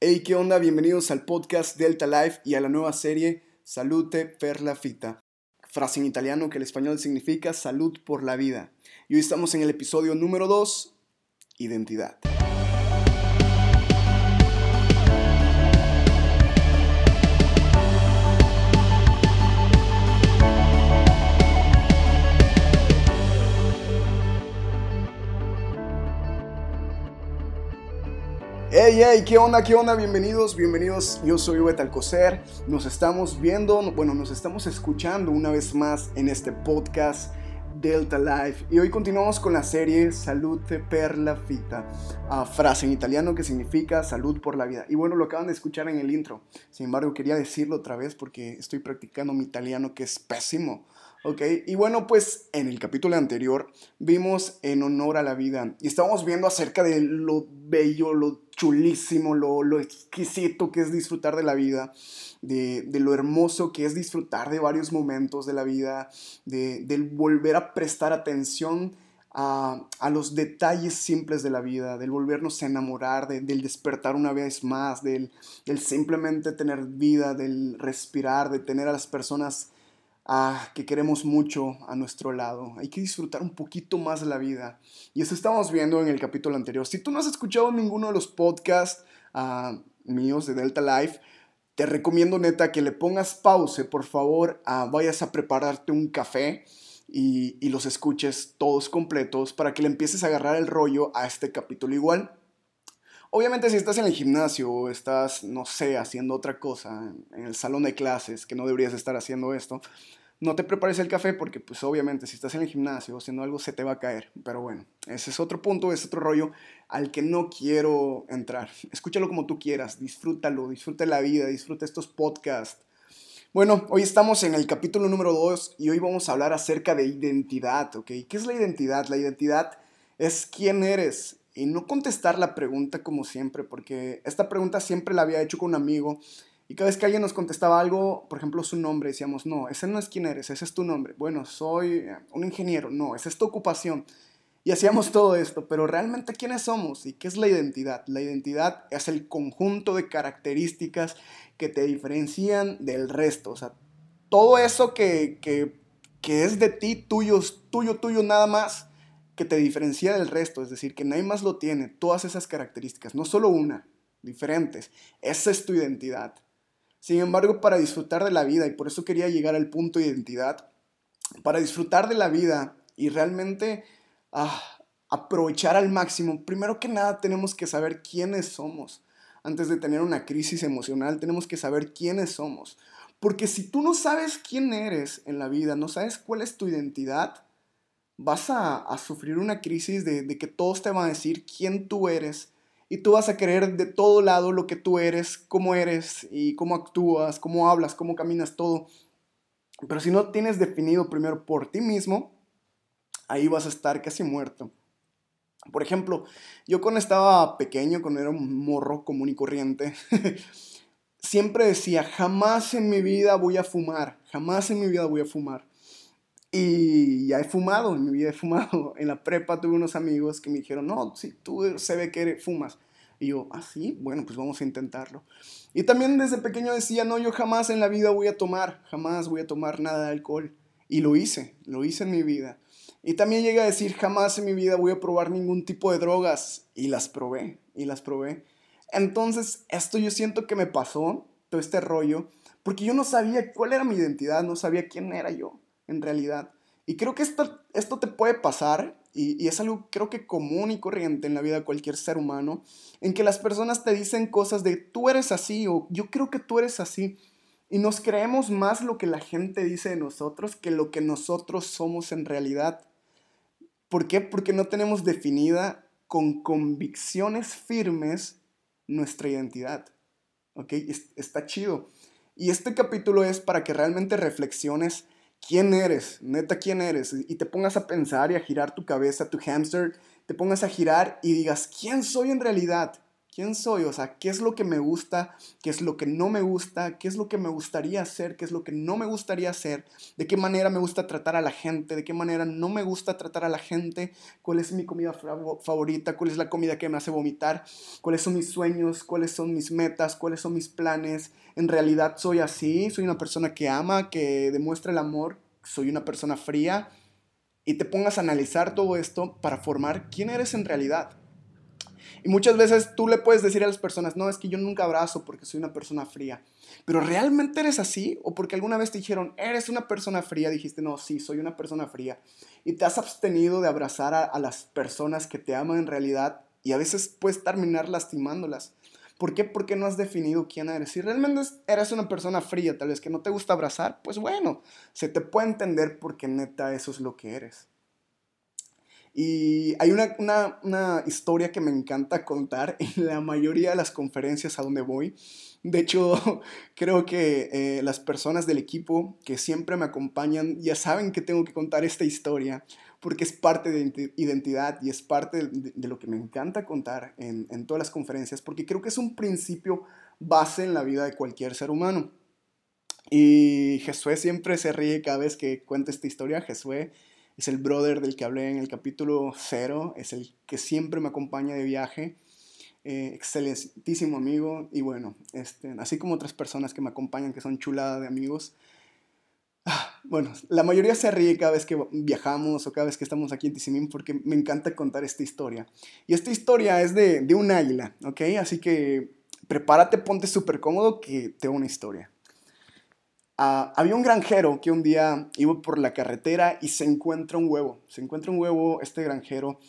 Hey, ¿qué onda? Bienvenidos al podcast Delta Life y a la nueva serie Salute per la Fita. Frase en italiano que el español significa salud por la vida. Y hoy estamos en el episodio número 2, identidad. Hey, hey, ¿qué onda? ¿Qué onda? Bienvenidos, bienvenidos. Yo soy Ubet Alcocer. Nos estamos viendo, bueno, nos estamos escuchando una vez más en este podcast Delta Life. Y hoy continuamos con la serie Salute per la Fita, uh, frase en italiano que significa salud por la vida. Y bueno, lo acaban de escuchar en el intro. Sin embargo, quería decirlo otra vez porque estoy practicando mi italiano que es pésimo. Ok, y bueno, pues en el capítulo anterior vimos en honor a la vida y estábamos viendo acerca de lo bello, lo chulísimo, lo, lo exquisito que es disfrutar de la vida, de, de, lo hermoso que es disfrutar de varios momentos de la vida, de, del volver a prestar atención a, a, los detalles simples de la vida, del volvernos a enamorar, de, del despertar una vez más, del, del simplemente tener vida, del respirar, de tener a las personas ah, que queremos mucho a nuestro lado. Hay que disfrutar un poquito más la vida. Y eso estamos viendo en el capítulo anterior. Si tú no has escuchado ninguno de los podcasts ah, míos de Delta Life, te recomiendo neta que le pongas pause, por favor, vayas a prepararte un café. Y, y, los escuches todos completos para que le empieces a agarrar el rollo a este capítulo igual. Obviamente si estás en el gimnasio o estás, no sé, haciendo otra cosa, en el salón de clases, que no deberías estar haciendo esto, no te prepares el café porque pues obviamente si estás en el gimnasio haciendo algo se te va a caer. Pero bueno, ese es otro punto, es otro rollo al que no quiero entrar. Escúchalo como tú quieras, disfrútalo, disfruta la vida, disfruta estos podcasts. Bueno, hoy estamos en el capítulo número 2 y hoy vamos a hablar acerca de identidad, ¿ok? ¿Qué es la identidad? La identidad es quién eres. Y no contestar la pregunta como siempre, porque esta pregunta siempre la había hecho con un amigo y cada vez que alguien nos contestaba algo, por ejemplo, su nombre, decíamos, no, ese no es quién eres, ese es tu nombre. Bueno, soy eh, un ingeniero, no, esa es tu ocupación. Y hacíamos todo esto, pero realmente ¿quiénes somos? ¿Y qué es la identidad? La identidad es el conjunto de características que te diferencian del resto. O sea, todo eso que, que, que es de ti, tuyo, tuyo, tuyo nada más, que te diferencia del resto. Es decir, que nadie más lo tiene. Todas esas características, no solo una, diferentes. Esa es tu identidad. Sin embargo, para disfrutar de la vida, y por eso quería llegar al punto de identidad, para disfrutar de la vida y realmente ah, aprovechar al máximo, primero que nada tenemos que saber quiénes somos. Antes de tener una crisis emocional, tenemos que saber quiénes somos. Porque si tú no sabes quién eres en la vida, no sabes cuál es tu identidad, vas a, sufrir una crisis de, de que todos te van a decir quién tú eres y tú vas a querer de todo lado lo que tú eres, cómo eres y cómo actúas, cómo hablas, cómo caminas, todo. Pero si no tienes definido primero por ti mismo, ahí vas a estar casi muerto. Por ejemplo, yo cuando estaba pequeño, cuando era un morro común y corriente, siempre decía, jamás en mi vida voy a fumar, jamás en mi vida voy a fumar. Y ya he fumado, en mi vida he fumado. En la prepa tuve unos amigos que me dijeron, no, si tú se ve que fumas. Y yo, ah, sí, bueno, pues vamos a intentarlo. Y también desde pequeño decía, no, yo jamás en la vida voy a tomar, jamás voy a tomar nada de alcohol. Y lo hice, lo hice en mi vida. Y también llegué a decir, jamás en mi vida voy a probar ningún tipo de drogas. Y las probé, y las probé. Entonces, esto yo siento que me pasó, todo este rollo, porque yo no sabía cuál era mi identidad, no sabía quién era yo en realidad. Y creo que esto, esto te puede pasar, y, y, es algo creo que común y corriente en la vida de cualquier ser humano, en que las personas te dicen cosas de tú eres así o yo creo que tú eres así. Y nos creemos más lo que la gente dice de nosotros que lo que nosotros somos en realidad. ¿Por qué? Porque no tenemos definida con convicciones firmes nuestra identidad. ¿Ok? Está chido. Y este capítulo es para que realmente reflexiones quién eres, neta quién eres, y te pongas a pensar y a girar tu cabeza, tu hamster, te pongas a girar y digas, ¿quién soy en realidad? ¿Quién soy? O sea, ¿qué es lo que me gusta? ¿Qué es lo que no me gusta? ¿Qué es lo que me gustaría hacer? ¿Qué es lo que no me gustaría hacer? ¿De qué manera me gusta tratar a la gente? ¿De qué manera no me gusta tratar a la gente? ¿Cuál es mi comida favorita? ¿Cuál es la comida que me hace vomitar? ¿Cuáles son mis sueños? ¿Cuáles son mis metas? ¿Cuáles son mis planes? ¿En realidad soy así? ¿Soy una persona que ama, que demuestra el amor? ¿Soy una persona fría? Y te pongas a analizar todo esto para formar quién eres en realidad. Y muchas veces tú le puedes decir a las personas, no, es que yo nunca abrazo porque soy una persona fría. Pero ¿realmente eres así? ¿O porque alguna vez te dijeron, eres una persona fría? Dijiste, no, sí, soy una persona fría. Y te has abstenido de abrazar a, las personas que te aman en realidad y a veces puedes terminar lastimándolas. ¿Por qué? Porque no has definido quién eres. Si realmente eres una persona fría, tal vez que no te gusta abrazar, pues bueno, se te puede entender porque neta eso es lo que eres. Y hay una, una, una, historia que me encanta contar en la mayoría de las conferencias a donde voy. De hecho, creo que eh, las personas del equipo que siempre me acompañan ya saben que tengo que contar esta historia porque es parte de identidad y es parte de, de lo que me encanta contar en, en todas las conferencias porque creo que es un principio base en la vida de cualquier ser humano. Y Jesús siempre se ríe cada vez que cuenta esta historia. Jesús es el brother del que hablé en el capítulo 0, es el que siempre me acompaña de viaje, eh, excelentísimo amigo y bueno, este, así como otras personas que me acompañan que son chuladas de amigos. Ah, bueno, la mayoría se ríe cada vez que viajamos o cada vez que estamos aquí en Tizimín porque me encanta contar esta historia. Y esta historia es de, de un águila, ¿ok? Así que prepárate, ponte súper cómodo que tengo una historia. Ah, había un granjero que un día iba por la carretera y se encuentra un huevo. Se encuentra un huevo este granjero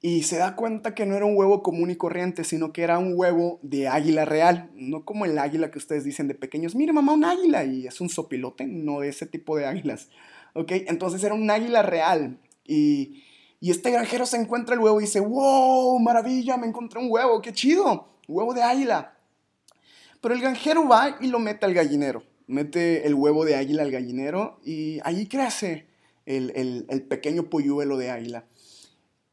y se da cuenta que no era un huevo común y corriente, sino que era un huevo de águila real. No como el águila que ustedes dicen de pequeños, mire mamá, un águila y es un sopilote, no de ese tipo de águilas. ¿Ok? Entonces era un águila real y, y este granjero se encuentra el huevo y dice, wow, maravilla, me encontré un huevo, qué chido, huevo de águila. Pero el granjero va y lo mete al gallinero mete el huevo de águila al gallinero y allí crece el, pequeño polluelo de águila.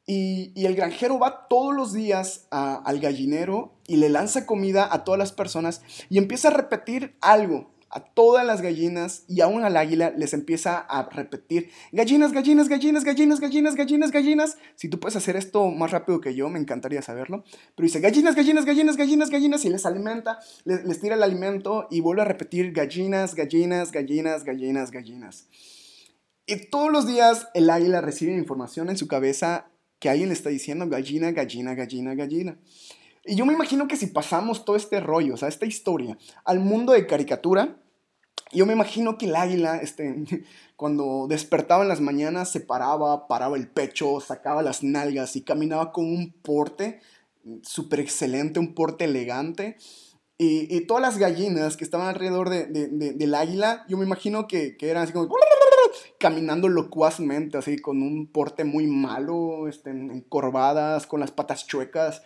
Y, el granjero va todos los días al gallinero y le lanza comida a todas las personas y empieza a repetir algo a todas las gallinas y aún al águila les empieza a repetir gallinas, gallinas, gallinas, gallinas, gallinas, gallinas, gallinas. Si tú puedes hacer esto más rápido que yo, me encantaría saberlo. Pero dice gallinas, gallinas, gallinas, gallinas, gallinas y les alimenta, les, tira el alimento y vuelve a repetir gallinas, gallinas, gallinas, gallinas, gallinas. Y todos los días el águila recibe información en su cabeza que alguien le está diciendo gallina, gallina, gallina, gallina. Y yo me imagino que si pasamos todo este rollo, o sea, esta historia, al mundo de caricatura, yo me imagino que el águila, este, cuando despertaba en las mañanas, se paraba, paraba el pecho, sacaba las nalgas y caminaba con un porte súper excelente, un porte elegante. Y, todas las gallinas que estaban alrededor de, del águila, yo me imagino que, que, eran así como caminando locuazmente, así con un porte muy malo, este, encorvadas, con las patas chuecas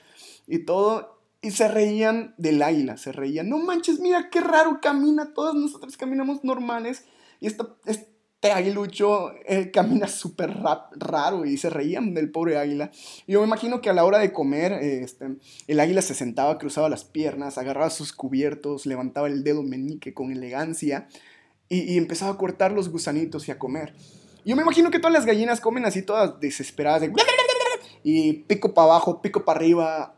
y todo. Se reían del águila, se reían. No manches, mira qué raro camina. Todas nosotros caminamos normales. Y este aguilucho eh, camina súper raro y se reían del pobre águila. Yo me imagino que a la hora de comer, este, el águila se sentaba, cruzaba las piernas, agarraba sus cubiertos, levantaba el dedo meñique con elegancia y empezaba a cortar los gusanitos y a comer. Yo me imagino que todas las gallinas comen así todas desesperadas. y pico para abajo, pico para arriba,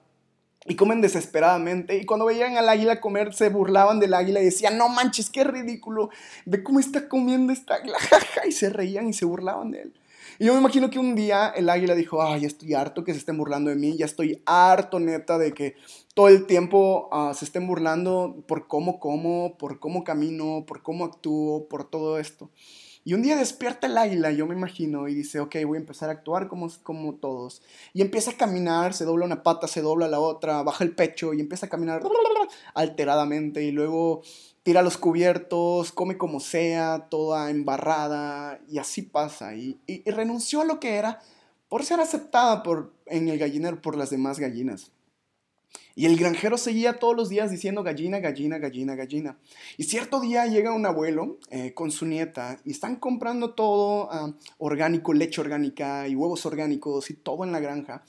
y comen desesperadamente. Y cuando veían al águila comer, se burlaban del águila y decían, no manches, qué ridículo, ve cómo está comiendo esta águila, y se reían y se burlaban de él. Y yo me imagino que un día el águila dijo, ay, ya estoy harto que se estén burlando de mí, ya estoy harto neta de que todo el tiempo ah, se estén burlando por cómo como, por cómo camino, por cómo actúo, por todo esto. Y un día despierta el águila, yo me imagino, y dice, ok, voy a empezar a actuar como, como todos. Y empieza a caminar, se dobla una pata, se dobla la otra, baja el pecho y empieza a caminar alteradamente. Y luego tira los cubiertos, come como sea, toda embarrada, y así pasa. Y, y, renunció a lo que era por ser aceptada por, en el gallinero por las demás gallinas. Y el granjero seguía todos los días diciendo gallina, gallina, gallina, gallina. Y cierto día llega un abuelo eh, con su nieta y están comprando todo ah, orgánico, leche orgánica y huevos orgánicos y todo en la granja.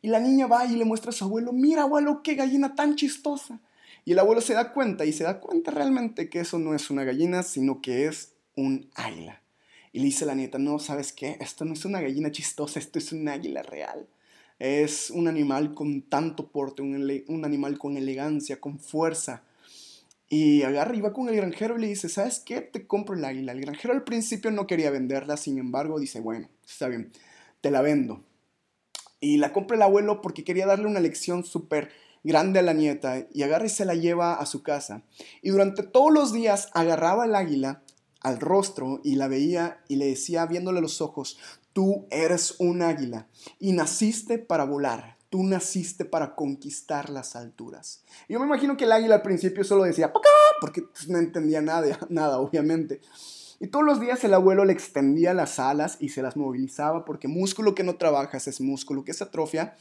Y la niña va y le muestra a su abuelo, mira abuelo, qué gallina tan chistosa. Y el abuelo se da cuenta y se da cuenta realmente que eso no es una gallina, sino que es un águila. Y le dice la nieta, no, ¿sabes qué? Esto no es una gallina chistosa, esto es un águila real. Es un animal con tanto porte, un, un animal con elegancia, con fuerza. Y agarra y va con el granjero y le dice, ¿sabes qué? Te compro el águila. El granjero al principio no quería venderla, sin embargo dice, bueno, está bien, te la vendo. Y la compra el abuelo porque quería darle una lección súper grande a la nieta y agarra y se la lleva a su casa. Y durante todos los días agarraba el águila al rostro y la veía y le decía viéndole los ojos, tú eres un águila y naciste para volar tú naciste para conquistar las alturas. yo me imagino que el águila al principio solo decía, porque pues, no entendía nada, nada, obviamente. Y todos los días el abuelo le extendía las alas y se las movilizaba, porque músculo que no trabajas es músculo que se atrofia.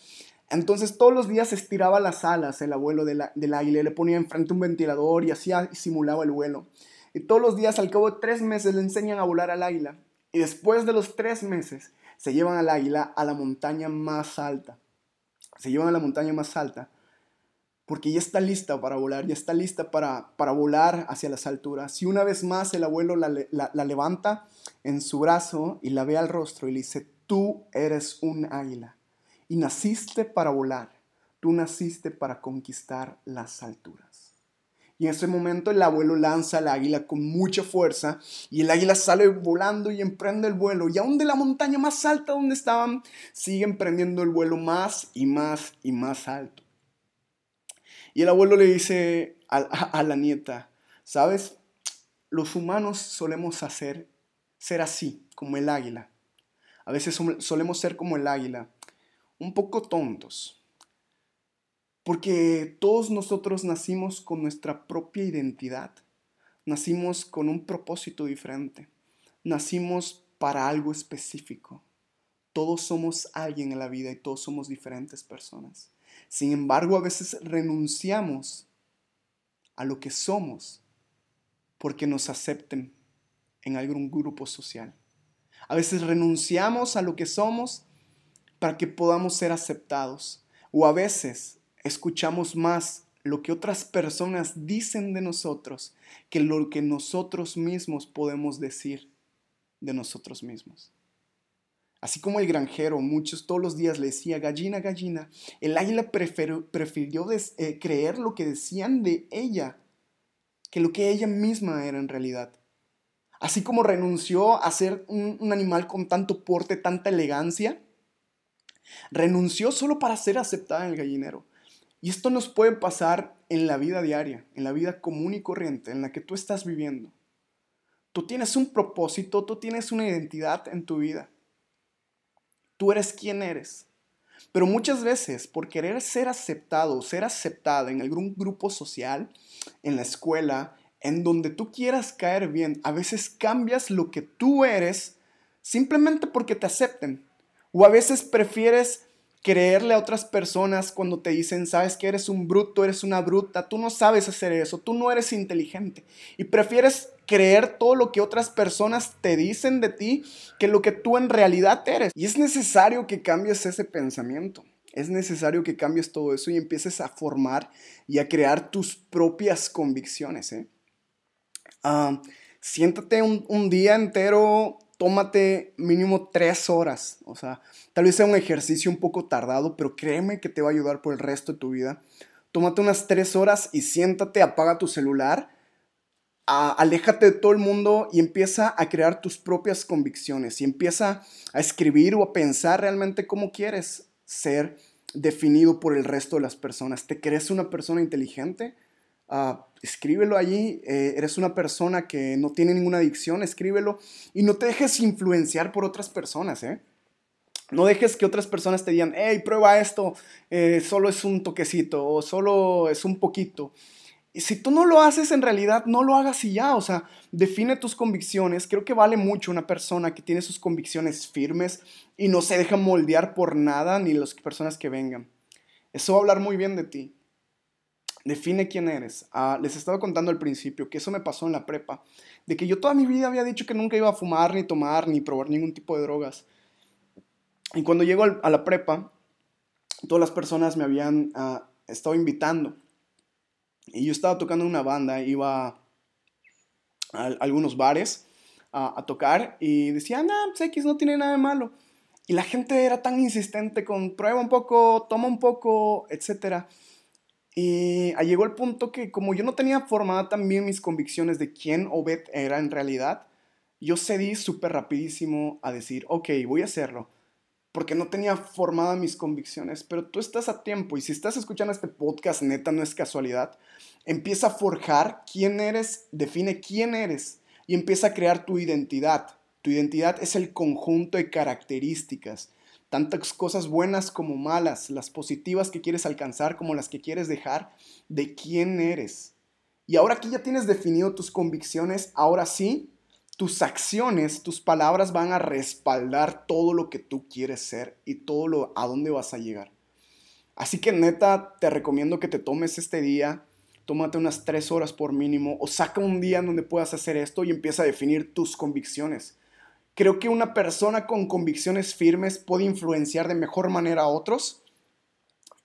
Entonces todos los días estiraba las alas el abuelo del águila, le ponía enfrente un ventilador y hacía simulaba el vuelo. Y todos los días, al cabo de tres meses, le enseñan a volar al águila. Y después de los tres meses, se llevan al águila a la montaña más alta se llevan a la montaña más alta, porque ya está lista para volar, ya está lista para, para volar hacia las alturas. Y una vez más el abuelo la, la levanta en su brazo y la ve al rostro y le dice, tú eres un águila y naciste para volar, tú naciste para conquistar las alturas. Y en ese momento el abuelo lanza al águila con mucha fuerza y el águila sale volando y emprende el vuelo. Y aún de la montaña más alta donde estaban, sigue emprendiendo el vuelo más y más y más alto. Y el abuelo le dice a, a la nieta, ¿sabes? Los humanos solemos hacer, ser así, como el águila. A veces solemos ser como el águila, un poco tontos porque todos nosotros nacimos con nuestra propia identidad. Nacimos con un propósito diferente. Nacimos para algo específico. Todos somos alguien en la vida y todos somos diferentes personas. Sin embargo, a veces renunciamos a lo que somos porque nos acepten en algún grupo social. A veces renunciamos a lo que somos para que podamos ser aceptados. O a veces escuchamos más lo que otras personas dicen de nosotros que lo que nosotros mismos podemos decir de nosotros mismos. Así como el granjero muchos todos los días le decía gallina, gallina, el águila prefirió, eh, creer lo que decían de ella que lo que ella misma era en realidad. Así como renunció a ser un animal con tanto porte, tanta elegancia, renunció solo para ser aceptada en el gallinero. Y esto nos puede pasar en la vida diaria, en la vida común y corriente, en la que tú estás viviendo. Tú tienes un propósito, tú tienes una identidad en tu vida. Tú eres quien eres. Pero muchas veces, por querer ser aceptado, ser aceptada en algún grupo social, en la escuela, en donde tú quieras caer bien, a veces cambias lo que tú eres simplemente porque te acepten. O a veces prefieres creerle a otras personas cuando te dicen, sabes que eres un bruto, eres una bruta, tú no sabes hacer eso, tú no eres inteligente. Y prefieres creer todo lo que otras personas te dicen de ti que lo que tú en realidad eres. Y es necesario que cambies ese pensamiento. Es necesario que cambies todo eso y empieces a formar y a crear tus propias convicciones. ¿eh? Ah, siéntate un, un día entero tómate mínimo tres horas. O sea, tal vez sea un ejercicio un poco tardado, pero créeme que te va a ayudar por el resto de tu vida. Tómate unas tres horas y siéntate, apaga tu celular, aléjate de todo el mundo y empieza a crear tus propias convicciones y empieza a escribir o a pensar realmente cómo quieres ser definido por el resto de las personas. ¿Te crees una persona inteligente? Ah, escríbelo allí. Eh, eres una persona que no tiene ninguna adicción, escríbelo. Y no te dejes influenciar por otras personas, ¿eh? No dejes que otras personas te digan, hey, prueba esto, eh, solo es un toquecito o solo es un poquito. Y si tú no lo haces en realidad, no lo hagas y ya. O sea, define tus convicciones. Creo que vale mucho una persona que tiene sus convicciones firmes y no se deja moldear por nada ni las personas que vengan. Eso va a hablar muy bien de ti. Define quién eres. Ah, les estaba contando al principio que eso me pasó en la prepa, de que yo toda mi vida había dicho que nunca iba a fumar, ni tomar, ni probar ningún tipo de drogas. Y cuando llego a la prepa, todas las personas me habían ah, estado invitando. Y yo estaba tocando en una banda, iba a, algunos bares a, tocar y decían, ah, pues X no tiene nada de malo. Y la gente era tan insistente con prueba un poco, toma un poco, etc. Y llegó el punto que como yo no tenía formada también mis convicciones de quién Obed era en realidad, yo cedí súper rapidísimo a decir, ok, voy a hacerlo porque no tenía formadas mis convicciones, pero tú estás a tiempo y si estás escuchando este podcast, neta, no es casualidad, empieza a forjar quién eres, define quién eres y empieza a crear tu identidad. Tu identidad es el conjunto de características, tantas cosas buenas como malas, las positivas que quieres alcanzar como las que quieres dejar, de quién eres. Y ahora que ya tienes definido tus convicciones, ahora sí, tus acciones, tus palabras van a respaldar todo lo que tú quieres ser y todo lo a dónde vas a llegar. Así que neta, te recomiendo que te tomes este día, tómate unas tres horas por mínimo o saca un día en donde puedas hacer esto y empieza a definir tus convicciones. Creo que una persona con convicciones firmes puede influenciar de mejor manera a otros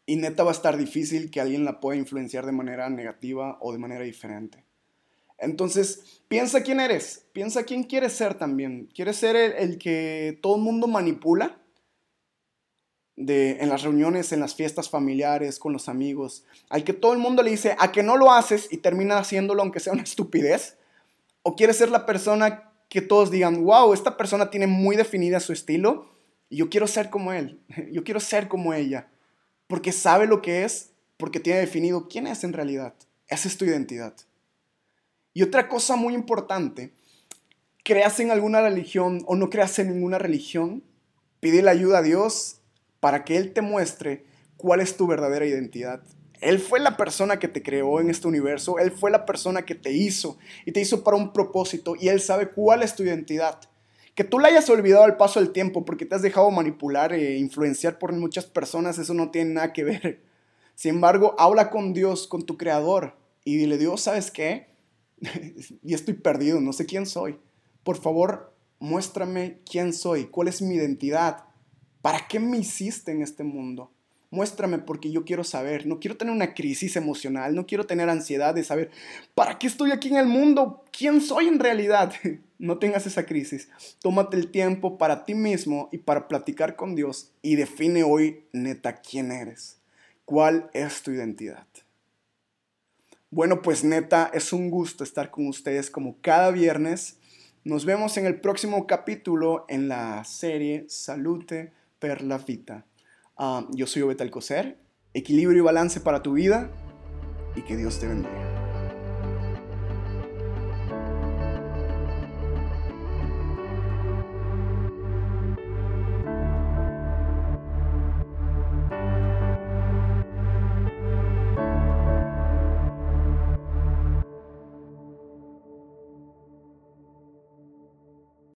y neta va a estar difícil que alguien la pueda influenciar de manera negativa o de manera diferente. Entonces, piensa quién eres, piensa quién quieres ser también. ¿Quieres ser el, que todo el mundo manipula? De, en las reuniones, en las fiestas familiares, con los amigos, al que todo el mundo le dice a que no lo haces y termina haciéndolo aunque sea una estupidez? ¿O quieres ser la persona que todos digan, wow, esta persona tiene muy definida su estilo y yo quiero ser como él, yo quiero ser como ella, porque sabe lo que es, porque tiene definido quién es en realidad. Esa es tu identidad. Y otra cosa muy importante, creas en alguna religión o no creas en ninguna religión, pide la ayuda a Dios para que Él te muestre cuál es tu verdadera identidad. Él fue la persona que te creó en este universo, Él fue la persona que te hizo y te hizo para un propósito y Él sabe cuál es tu identidad. Que tú la hayas olvidado al paso del tiempo porque te has dejado manipular e influenciar por muchas personas, eso no tiene nada que ver. Sin embargo, habla con Dios, con tu creador y dile, Dios, ¿sabes qué? y estoy perdido, no sé quién soy. Por favor, muéstrame quién soy, cuál es mi identidad, para qué me hiciste en este mundo. Muéstrame porque yo quiero saber, no quiero tener una crisis emocional, no quiero tener ansiedad de saber, ¿para qué estoy aquí en el mundo? ¿Quién soy en realidad? No tengas esa crisis. Tómate el tiempo para ti mismo y para platicar con Dios y define hoy neta quién eres. ¿Cuál es tu identidad? Bueno, pues neta, es un gusto estar con ustedes como cada viernes. Nos vemos en el próximo capítulo en la serie Salute per la Vita. Ah, yo soy Obed Alcocer. Equilibrio y balance para tu vida y que Dios te bendiga.